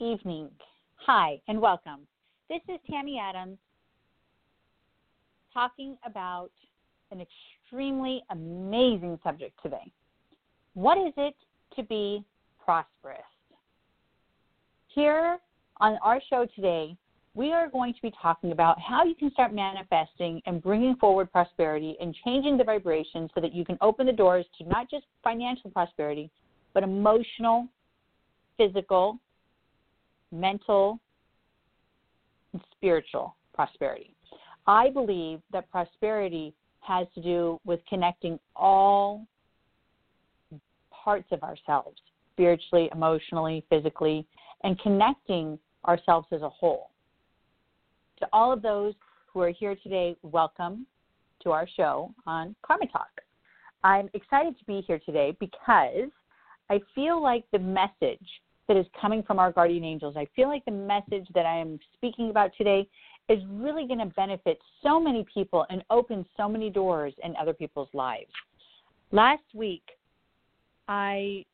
evening. Hi, and welcome. This is Tammy Adams talking about an extremely amazing subject today. What is it to be prosperous? Here on our show today, we are going to be talking about how you can start manifesting and bringing forward prosperity and changing the vibration so that you can open the doors to not just financial prosperity, but emotional, physical, mental, and spiritual prosperity. I believe that prosperity has to do with connecting all parts of ourselves spiritually, emotionally, physically, and connecting ourselves as a whole. To all of those who are here today, welcome to our show on Karma Talk. I'm excited to be here today because I feel like the message that is coming from our guardian angels, I feel like the message that I am speaking about today is really going to benefit so many people and open so many doors in other people's lives. Last week, I,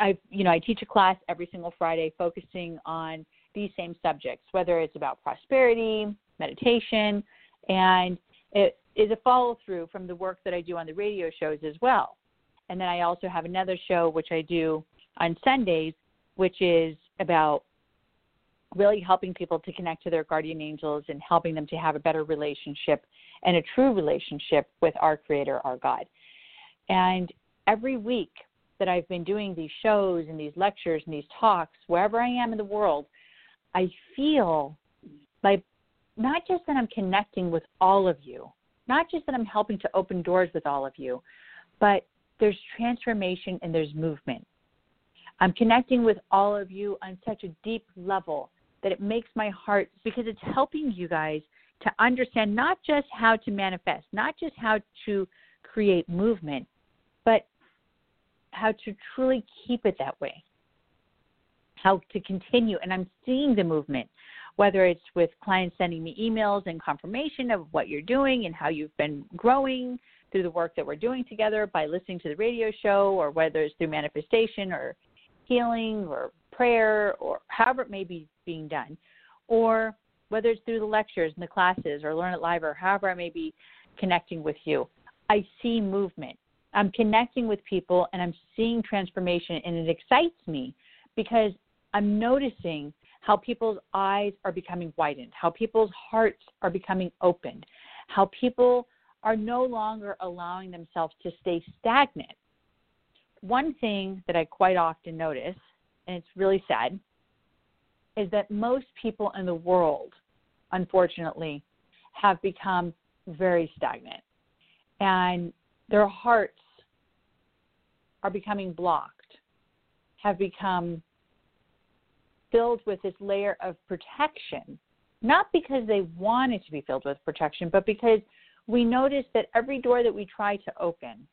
I, you know, I teach a class every single Friday focusing on these same subjects, whether it's about prosperity, meditation, and it is a follow through from the work that I do on the radio shows as well. And then I also have another show which I do on Sundays, which is about really helping people to connect to their guardian angels and helping them to have a better relationship and a true relationship with our Creator, our God. And every week that I've been doing these shows and these lectures and these talks, wherever I am in the world, I feel like not just that I'm connecting with all of you, not just that I'm helping to open doors with all of you, but there's transformation and there's movement. I'm connecting with all of you on such a deep level that it makes my heart because it's helping you guys to understand not just how to manifest, not just how to create movement, but how to truly keep it that way how to continue. And I'm seeing the movement, whether it's with clients sending me emails and confirmation of what you're doing and how you've been growing through the work that we're doing together by listening to the radio show, or whether it's through manifestation or healing or prayer or however it may be being done, or whether it's through the lectures and the classes or Learn It Live or however I may be connecting with you. I see movement. I'm connecting with people and I'm seeing transformation, and it excites me because I'm noticing how people's eyes are becoming widened, how people's hearts are becoming opened, how people are no longer allowing themselves to stay stagnant. One thing that I quite often notice, and it's really sad, is that most people in the world, unfortunately, have become very stagnant. And their hearts are becoming blocked, have become filled with this layer of protection, not because they want it to be filled with protection, but because we notice that every door that we try to open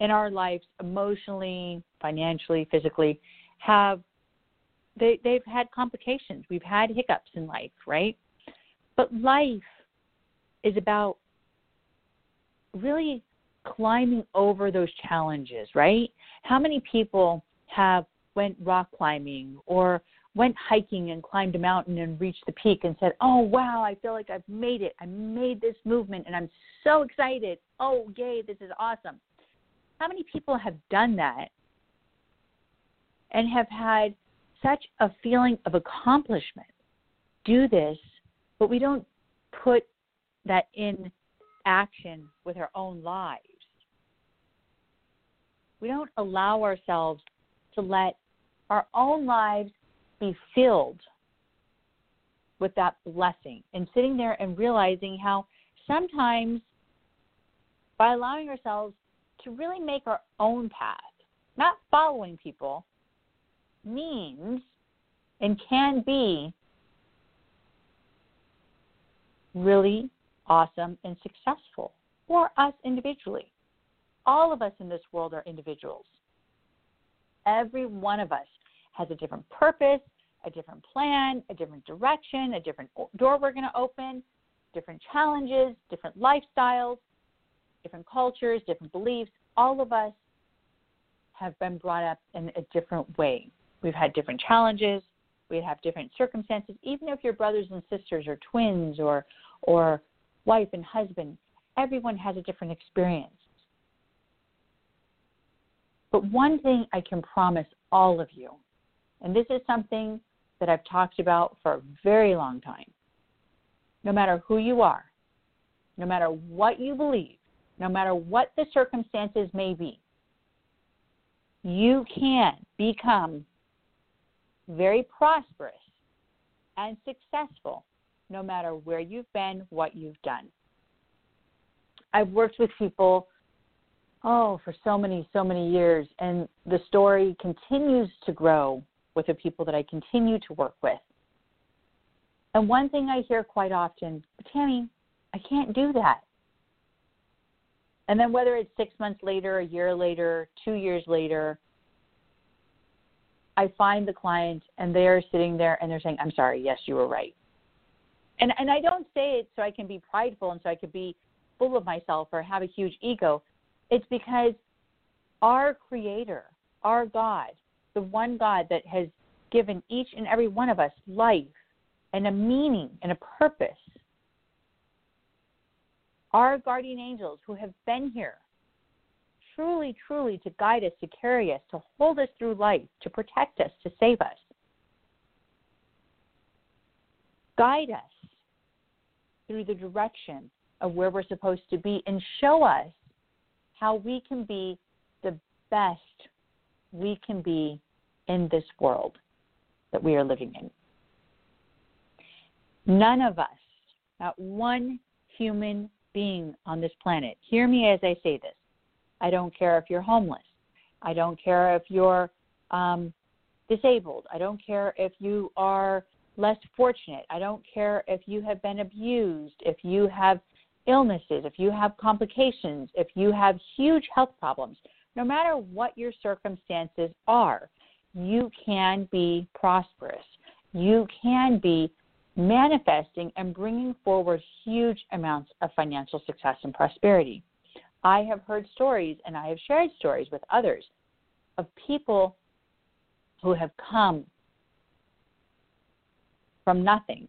in our lives, emotionally, financially, physically, have they, they've had complications. We've had hiccups in life, right? But life is about really climbing over those challenges, right? How many people have went rock climbing or went hiking and climbed a mountain and reached the peak and said, Oh, wow, I feel like I've made it. I made this movement and I'm so excited. Oh, yay, this is awesome. How many people have done that and have had such a feeling of accomplishment? Do this, but we don't put that in action with our own lives. We don't allow ourselves to let our own lives be filled with that blessing and sitting there and realizing how sometimes by allowing ourselves to really make our own path, not following people, means and can be really awesome and successful for us individually. All of us in this world are individuals. Every one of us has a different purpose, a different plan, a different direction, a different door we're going to open, different challenges, different lifestyles, different cultures, different beliefs. All of us have been brought up in a different way. We've had different challenges, we have different circumstances, even if you're brothers and sisters or twins or or wife and husband, everyone has a different experience. But one thing I can promise all of you, and this is something that I've talked about for a very long time. No matter who you are, no matter what you believe, no matter what the circumstances may be, you can become very prosperous and successful no matter where you've been, what you've done. I've worked with people, oh, for so many, so many years, and the story continues to grow with the people that I continue to work with. And one thing I hear quite often, Tammy, I can't do that. And then whether it's six months later, a year later, two years later, I find the client and they're sitting there and they're saying, I'm sorry, yes, you were right. And and I don't say it so I can be prideful and so I could be full of myself or have a huge ego. It's because our creator, our God, the one God that has given each and every one of us life and a meaning and a purpose. Our guardian angels who have been here truly, truly to guide us, to carry us, to hold us through life, to protect us, to save us. Guide us through the direction of where we're supposed to be and show us how we can be the best we can be in this world that we are living in. None of us, not one human being on this planet, hear me as I say this. I don't care if you're homeless. I don't care if you're um, disabled. I don't care if you are less fortunate. I don't care if you have been abused, if you have illnesses, if you have complications, if you have huge health problems. No matter what your circumstances are, you can be prosperous. You can be manifesting and bringing forward huge amounts of financial success and prosperity. I have heard stories and I have shared stories with others of people who have come from nothing,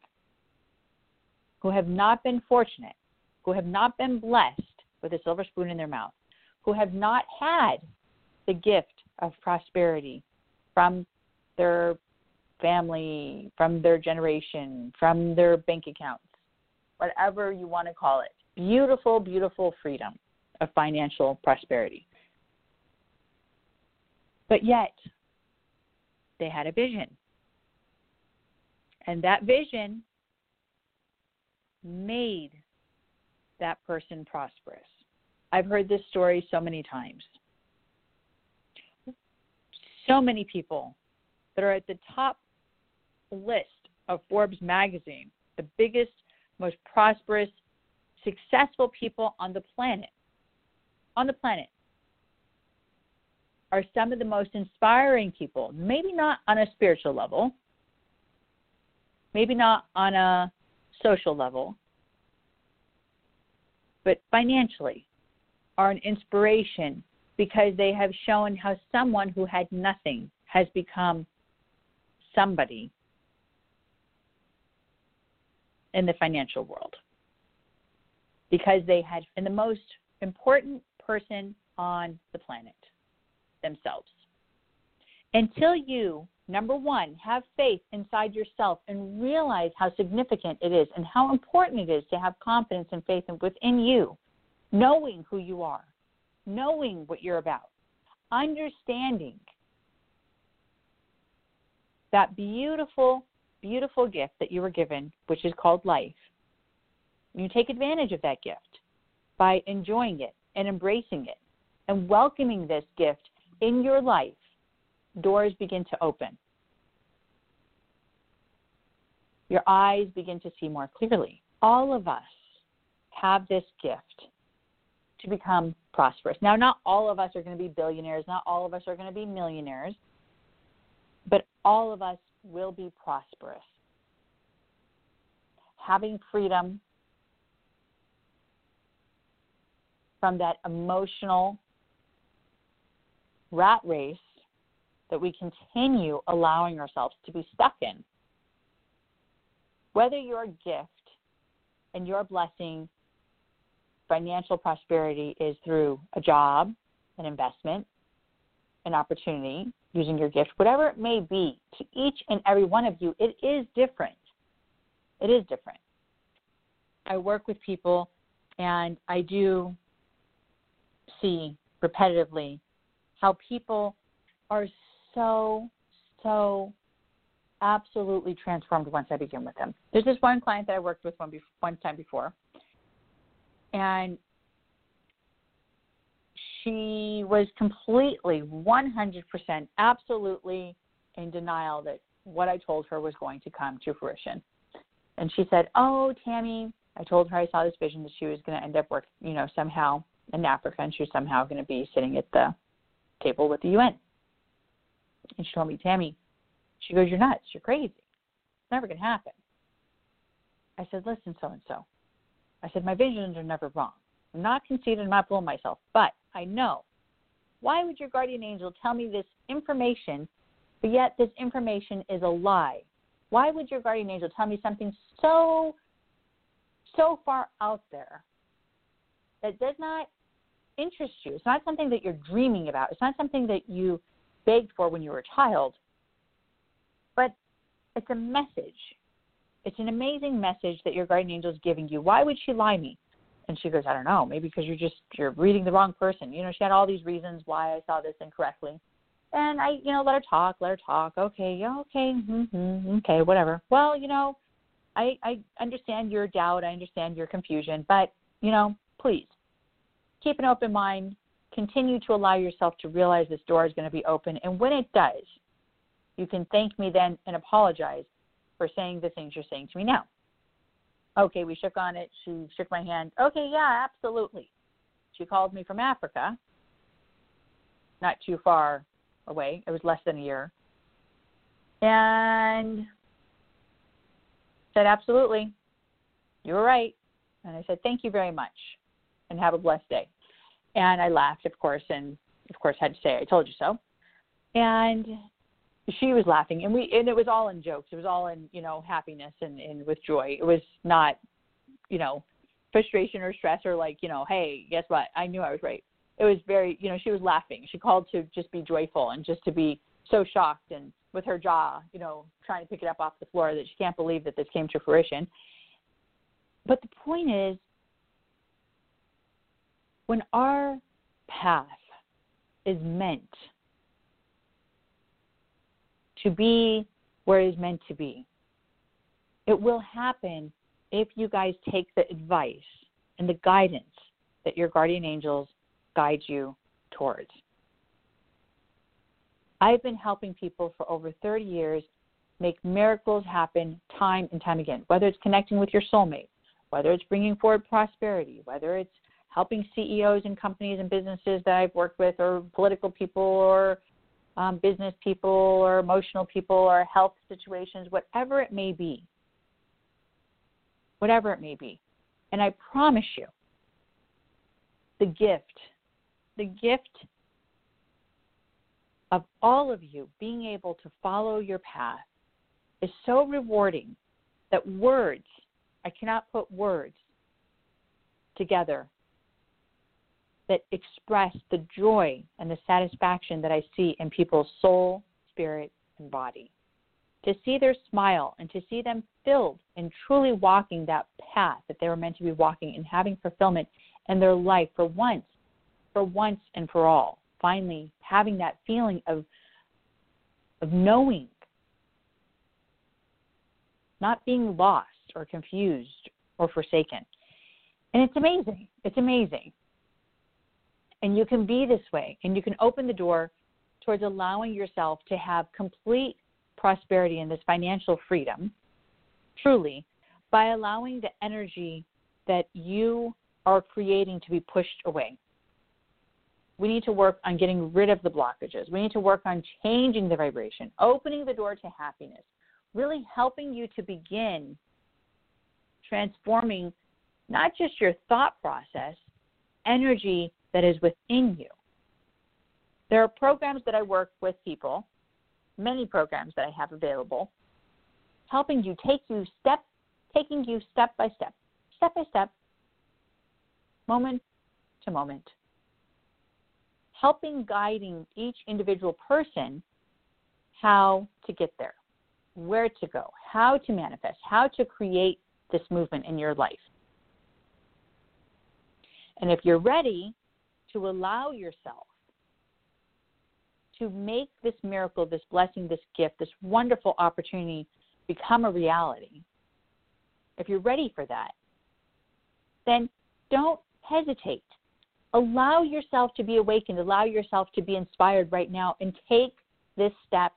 who have not been fortunate, who have not been blessed with a silver spoon in their mouth, who have not had the gift of prosperity from their family, from their generation, from their bank accounts, whatever you want to call it. Beautiful, beautiful freedom of financial prosperity. But yet, they had a vision. And that vision made that person prosperous. I've heard this story so many times. So many people that are at the top list of Forbes magazine, the biggest, most prosperous, successful people on the planet, on the planet, are some of the most inspiring people, maybe not on a spiritual level, maybe not on a social level, but financially are an inspiration because they have shown how someone who had nothing has become somebody in the financial world because they had been the most important person on the planet themselves. Until you, number one, have faith inside yourself and realize how significant it is and how important it is to have confidence and faith within you, knowing who you are, knowing what you're about, understanding that beautiful, beautiful gift that you were given, which is called life. You take advantage of that gift by enjoying it and embracing it and welcoming this gift in your life. Doors begin to open. Your eyes begin to see more clearly. All of us have this gift to become prosperous. Now, not all of us are going to be billionaires, not all of us are going to be millionaires, but all of us will be prosperous. Having freedom from that emotional rat race that we continue allowing ourselves to be stuck in. Whether your gift and your blessing, financial prosperity, is through a job, an investment, an opportunity, using your gift, whatever it may be, to each and every one of you, it is different. It is different. I work with people and I do see repetitively how people are so, so absolutely transformed once I begin with them. There's this one client that I worked with one, one time before, and she was completely 100% absolutely in denial that what I told her was going to come to fruition. And she said, "Oh, Tammy, I told her I saw this vision that she was going to end up working, you know, somehow in Africa and she was somehow going to be sitting at the table with the UN." And she told me, "Tammy, she goes, "You're nuts. You're crazy. It's never going to happen." I said, "Listen, so and so." I said, "My visions are never wrong. I'm not conceited. I'm not fooling myself, but I know. Why would your guardian angel tell me this information, but yet this information is a lie? Why would your guardian angel tell me something so, so far out there that does not interest you? It's not something that you're dreaming about. It's not something that you begged for when you were a child, but it's a message. It's an amazing message that your guardian angel is giving you. Why would she lie me? And she goes, I don't know, maybe because you're just you're reading the wrong person. You know, she had all these reasons why I saw this incorrectly. And I, you know, let her talk, let her talk. Okay, yeah, okay, mm-hmm, okay, whatever. Well, you know, I I understand your doubt, I understand your confusion, but you know, please keep an open mind. Continue to allow yourself to realize this door is going to be open, and when it does, you can thank me then and apologize for saying the things you're saying to me now. Okay, we shook on it. She shook my hand. Okay, yeah, absolutely. She called me from Africa, not too far away. It was less than a year. And said, absolutely. You were right. And I said, thank you very much and have a blessed day. And I laughed, of course, and of course had to say, I told you so. And she was laughing and we and it was all in jokes. It was all in you know happiness and, and with joy. It was not you know frustration or stress or like you know hey guess what? I knew i was right. It was very you know she was laughing. She called to just be joyful and just to be so shocked and with her jaw you know trying to pick it up off the floor that she can't believe that this came to fruition. But the point is when our path is meant to be where it is meant to be. It will happen if you guys take the advice and the guidance that your guardian angels guide you towards. I've been helping people for over 30 years make miracles happen time and time again, whether it's connecting with your soulmate, whether it's bringing forward prosperity, whether it's helping CEOs and companies and businesses that I've worked with, or political people, or um, business people or emotional people or health situations, whatever it may be. Whatever it may be. And I promise you, the gift, the gift of all of you being able to follow your path is so rewarding that words, I cannot put words together that express the joy and the satisfaction that I see in people's soul, spirit, and body. To see their smile and to see them filled and truly walking that path that they were meant to be walking and having fulfillment in their life for once, for once and for all. Finally, having that feeling of, of knowing, not being lost or confused or forsaken. And it's amazing. It's amazing. And you can be this way, and you can open the door towards allowing yourself to have complete prosperity and this financial freedom, truly, by allowing the energy that you are creating to be pushed away. We need to work on getting rid of the blockages. We need to work on changing the vibration, opening the door to happiness, really helping you to begin transforming not just your thought process, energy that is within you. There are programs that I work with people, many programs that I have available, helping you take you step, taking you step by step, step by step, moment to moment, helping guiding each individual person how to get there, where to go, how to manifest, how to create this movement in your life. And if you're ready to allow yourself to make this miracle, this blessing, this gift, this wonderful opportunity become a reality, if you're ready for that, then don't hesitate. Allow yourself to be awakened, allow yourself to be inspired right now, and take this step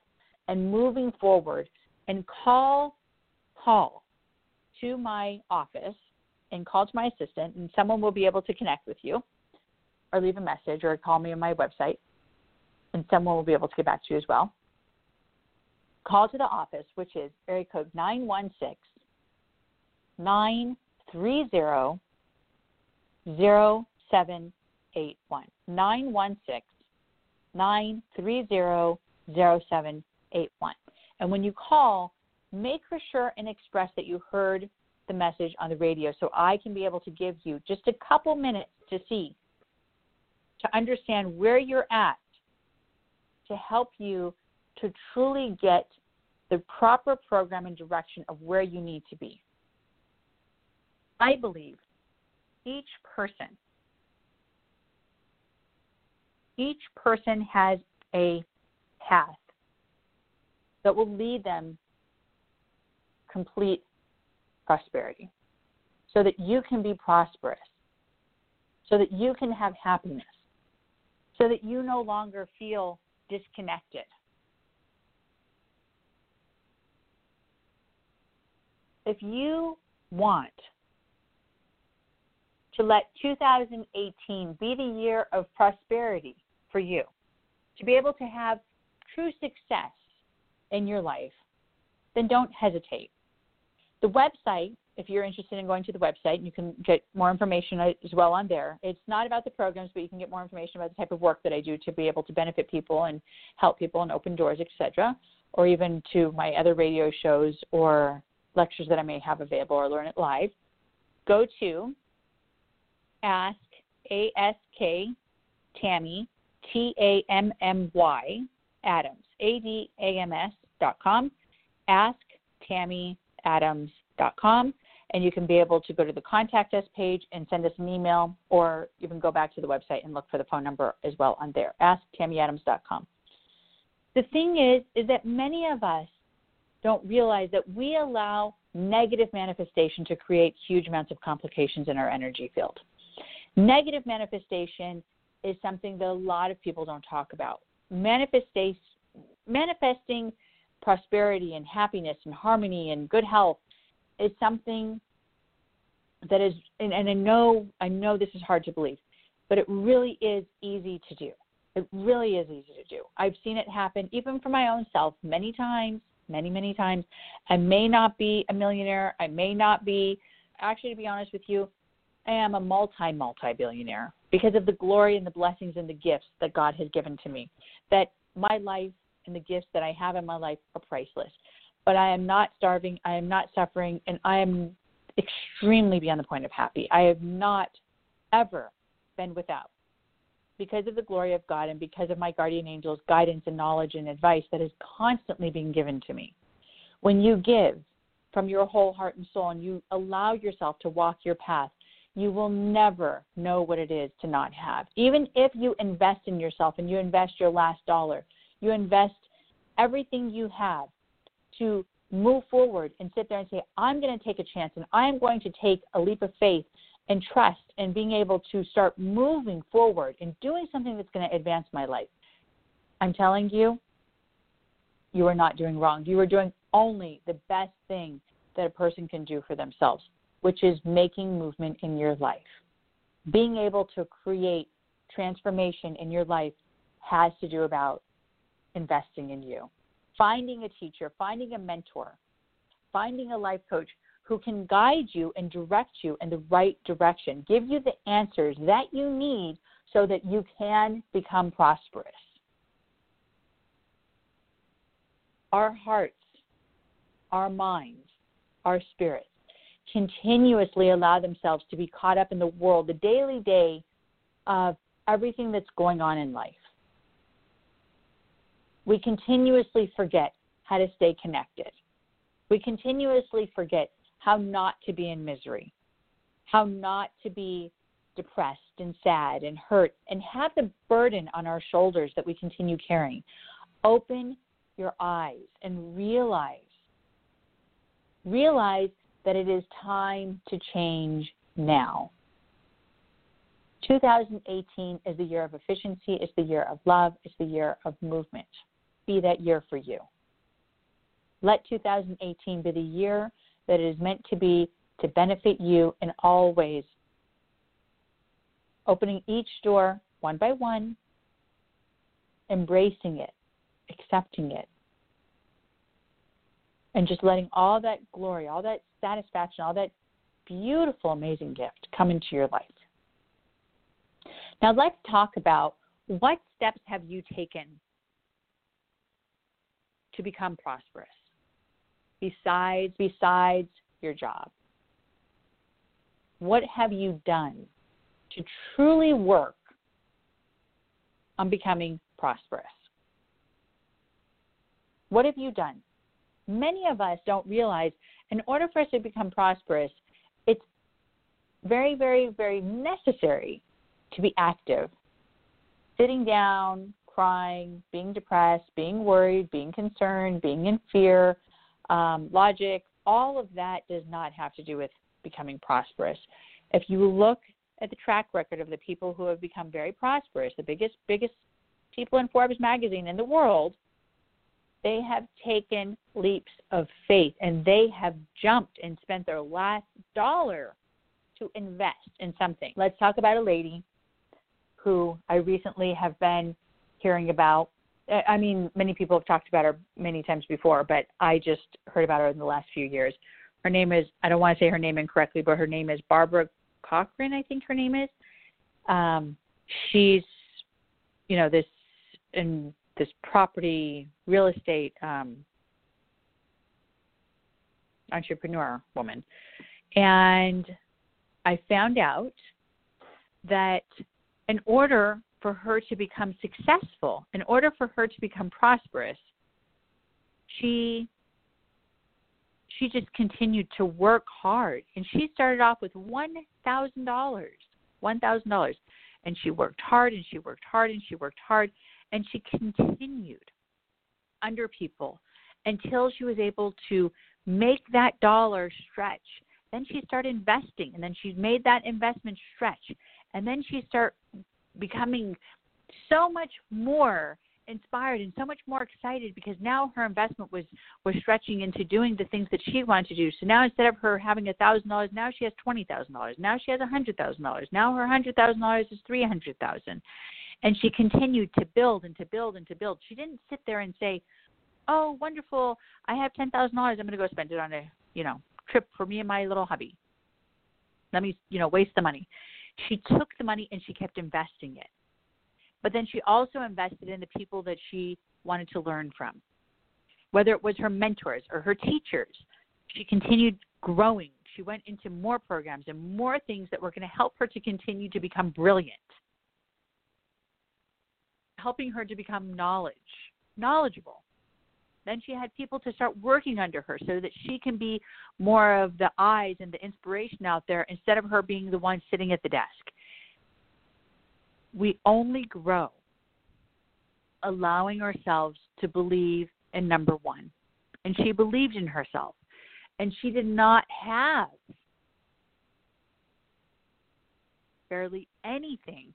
and moving forward and call, call to my office and call to my assistant, and someone will be able to connect with you or leave a message or call me on my website, and someone will be able to get back to you as well. Call to the office, which is area code 916 930 0781. 916 930 0781. And when you call, make for sure and express that you heard the message on the radio so I can be able to give you just a couple minutes to see, to understand where you're at, to help you to truly get the proper program and direction of where you need to be. I believe each person, each person has a path that will lead them complete prosperity so that you can be prosperous, so that you can have happiness, so that you no longer feel disconnected. If you want to let 2018 be the year of prosperity for you, to be able to have true success in your life, then don't hesitate. The website, if you're interested in going to the website, you can get more information as well on there. It's not about the programs, but you can get more information about the type of work that I do to be able to benefit people and help people and open doors, etc. Or even to my other radio shows or lectures that I may have available or learn it live. Go to ask A S K Tammy T A M M Y Adams A D A M S dot com. Ask Tammy adams.com and you can be able to go to the contact us page and send us an email or you can go back to the website and look for the phone number as well on there asktammyadams.com the thing is is that many of us don't realize that we allow negative manifestation to create huge amounts of complications in our energy field. Negative manifestation is something that a lot of people don't talk about. Manifesting prosperity and happiness and harmony and good health is something that is and, and I know I know this is hard to believe, but it really is easy to do. It really is easy to do. I've seen it happen even for my own self many times, many, many times. I may not be a millionaire. I may not be actually to be honest with you, I am a multi multi billionaire because of the glory and the blessings and the gifts that God has given to me. That my life and the gifts that I have in my life are priceless. But I am not starving, I am not suffering, and I am extremely beyond the point of happy. I have not ever been without because of the glory of God and because of my guardian angels' guidance and knowledge and advice that is constantly being given to me. When you give from your whole heart and soul and you allow yourself to walk your path, you will never know what it is to not have. Even if you invest in yourself and you invest your last dollar, you invest everything you have to move forward and sit there and say, I'm going to take a chance and I am going to take a leap of faith and trust and being able to start moving forward and doing something that's going to advance my life. I'm telling you, you are not doing wrong. You are doing only the best thing that a person can do for themselves, which is making movement in your life. Being able to create transformation in your life has to do about investing in you finding a teacher, finding a mentor, finding a life coach who can guide you and direct you in the right direction, give you the answers that you need so that you can become prosperous. Our hearts, our minds, our spirits continuously allow themselves to be caught up in the world, the daily day of everything that's going on in life. We continuously forget how to stay connected. We continuously forget how not to be in misery, how not to be depressed and sad and hurt and have the burden on our shoulders that we continue carrying. Open your eyes and realize realize that it is time to change now. 2018 is the year of efficiency, it's the year of love, it's the year of movement. Be that year for you. Let 2018 be the year that it is meant to be to benefit you in all ways. Opening each door one by one, embracing it, accepting it, and just letting all that glory, all that satisfaction, all that beautiful, amazing gift come into your life. Now, let's talk about what steps have you taken to become prosperous besides besides your job? What have you done to truly work on becoming prosperous? What have you done? Many of us don't realize in order for us to become prosperous, it's very, very, very necessary to be active. Sitting down, crying, being depressed, being worried, being concerned, being in fear, um, logic, all of that does not have to do with becoming prosperous. If you look at the track record of the people who have become very prosperous, the biggest biggest people in Forbes magazine in the world, they have taken leaps of faith and they have jumped and spent their last dollar to invest in something. Let's talk about a lady who I recently have been hearing about. I mean, many people have talked about her many times before, but I just heard about her in the last few years. Her name is, I don't want to say her name incorrectly, but her name is Barbara Corcoran, I think her name is. Um, she's, you know, this in this property real estate um, entrepreneur woman, and I found out that in order for her to become successful, in order for her to become prosperous, she she just continued to work hard. And she started off with one thousand dollars one thousand dollars. And she worked hard and she worked hard and she worked hard. And she continued under people until she was able to make that dollar stretch. Then she started investing and then she made that investment stretch. And then she started becoming so much more inspired and so much more excited because now her investment was was stretching into doing the things that she wanted to do. So now instead of her having a thousand dollars, now she has twenty thousand dollars. Now she has a hundred thousand dollars. Now her hundred thousand dollars is three hundred thousand. And she continued to build and to build and to build. She didn't sit there and say, "Oh, wonderful! I have ten thousand dollars. I'm going to go spend it on a you know trip for me and my little hubby. Let me you know waste the money." She took the money and she kept investing it but then she also invested in the people that she wanted to learn from. Whether it was her mentors or her teachers, she continued growing. She went into more programs and more things that were going to help her to continue to become brilliant, helping her to become knowledge, knowledgeable. Then she had people to start working under her so that she can be more of the eyes and the inspiration out there instead of her being the one sitting at the desk we only grow allowing ourselves to believe in number one. And she believed in herself. And she did not have barely anything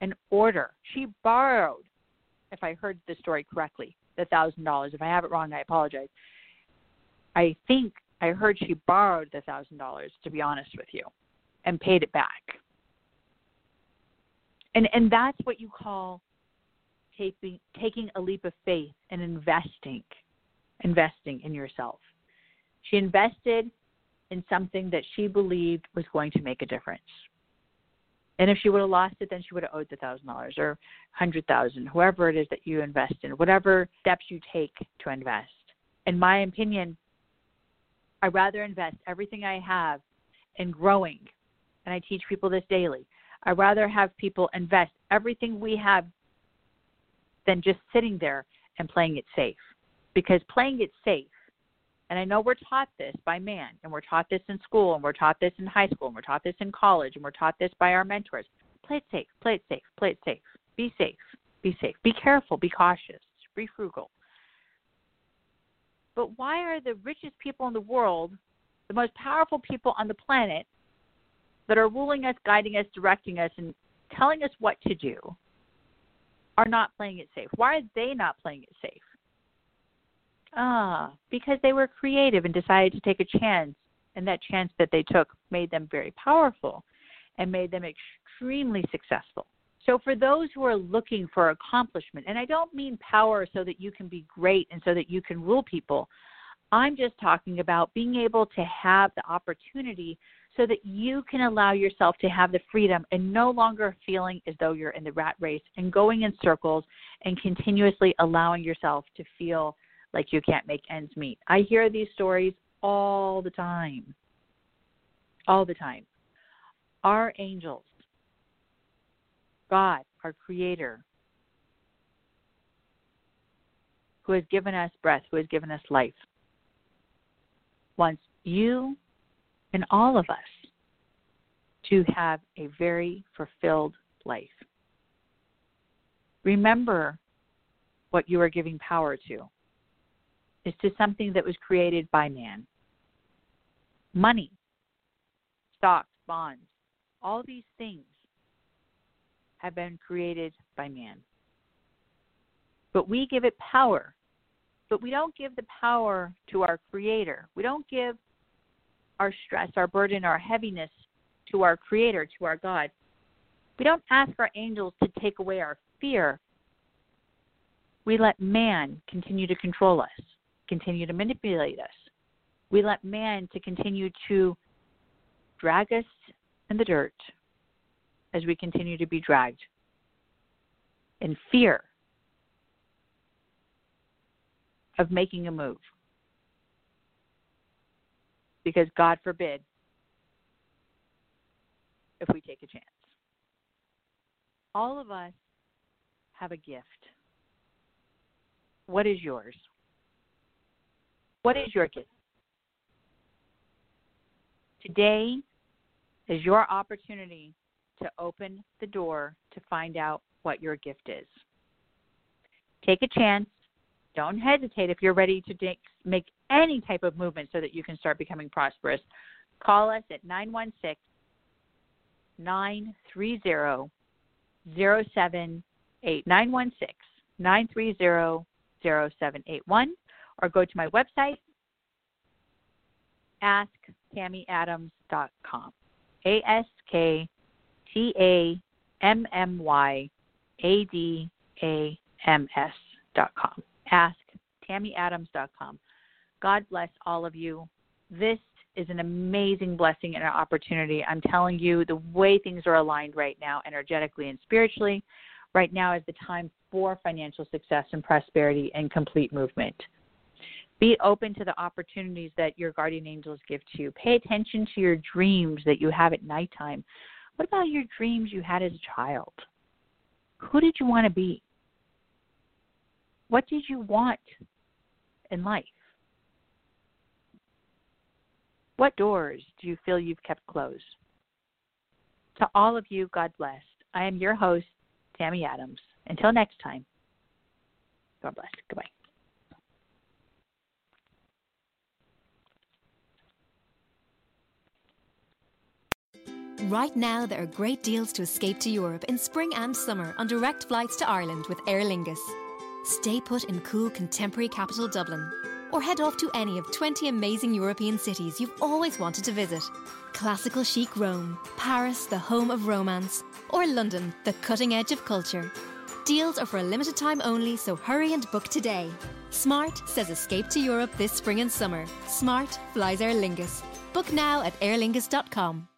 in order. She borrowed, if I heard the story correctly, the thousand dollars. If I have it wrong, I apologize. I think I heard she borrowed the thousand dollars, to be honest with you, and paid it back and and that's what you call taking taking a leap of faith and investing investing in yourself she invested in something that she believed was going to make a difference and if she would have lost it then she would have owed the thousand dollars or hundred thousand whoever it is that you invest in whatever steps you take to invest in my opinion, I'd rather invest everything I have in growing, and I teach people this daily. I'd rather have people invest everything we have than just sitting there and playing it safe. Because playing it safe, and I know we're taught this by man, and we're taught this in school, and we're taught this in high school, and we're taught this in college, and we're taught this by our mentors. Play it safe, play it safe, play it safe. Be safe, be safe. Be careful, be cautious, be frugal. But why are the richest people in the world, the most powerful people on the planet, that are ruling us, guiding us, directing us, and telling us what to do, are not playing it safe? Why are they not playing it safe? Ah, because they were creative and decided to take a chance, and that chance that they took made them very powerful and made them extremely successful. So, for those who are looking for accomplishment, and I don't mean power so that you can be great and so that you can rule people, I'm just talking about being able to have the opportunity so that you can allow yourself to have the freedom and no longer feeling as though you're in the rat race and going in circles and continuously allowing yourself to feel like you can't make ends meet. I hear these stories all the time. All the time. Our angels God, our Creator, who has given us breath, who has given us life, wants you and all of us to have a very fulfilled life. Remember what you are giving power to is to something that was created by man. Money, stocks, bonds, all these things have been created by man. But we give it power. But we don't give the power to our Creator. We don't give our stress, our burden, our heaviness to our Creator, to our God. We don't ask our angels to take away our fear. We let man continue to control us, continue to manipulate us. We let man to continue to drag us in the dirt, as we continue to be dragged in fear of making a move. Because God forbid if we take a chance. All of us have a gift. What is yours? What is your gift? Today is your opportunity to open the door to find out what your gift is. Take a chance. Don't hesitate if you're ready to make any type of movement so that you can start becoming prosperous. Call us at 916 930 0788 916 930 0781 or go to my website asktammyadams.com. A S K T A M M Y A D A M S dot com. Ask dot com. God bless all of you. This is an amazing blessing and an opportunity. I'm telling you, the way things are aligned right now, energetically and spiritually, right now is the time for financial success and prosperity and complete movement. Be open to the opportunities that your guardian angels give to you. Pay attention to your dreams that you have at nighttime. What about your dreams you had as a child? Who did you want to be? What did you want in life? What doors do you feel you've kept closed? To all of you, God bless. I am your host, Tammy Adams. Until next time, God bless. Goodbye. Right now, there are great deals to escape to Europe in spring and summer on direct flights to Ireland with Aer Lingus. Stay put in cool contemporary capital Dublin, or head off to any of 20 amazing European cities you've always wanted to visit. Classical chic Rome, Paris, the home of romance, or London, the cutting edge of culture. Deals are for a limited time only, so hurry and book today. Smart says escape to Europe this spring and summer. Smart flies Aer Lingus. Book now at aerlingus.com.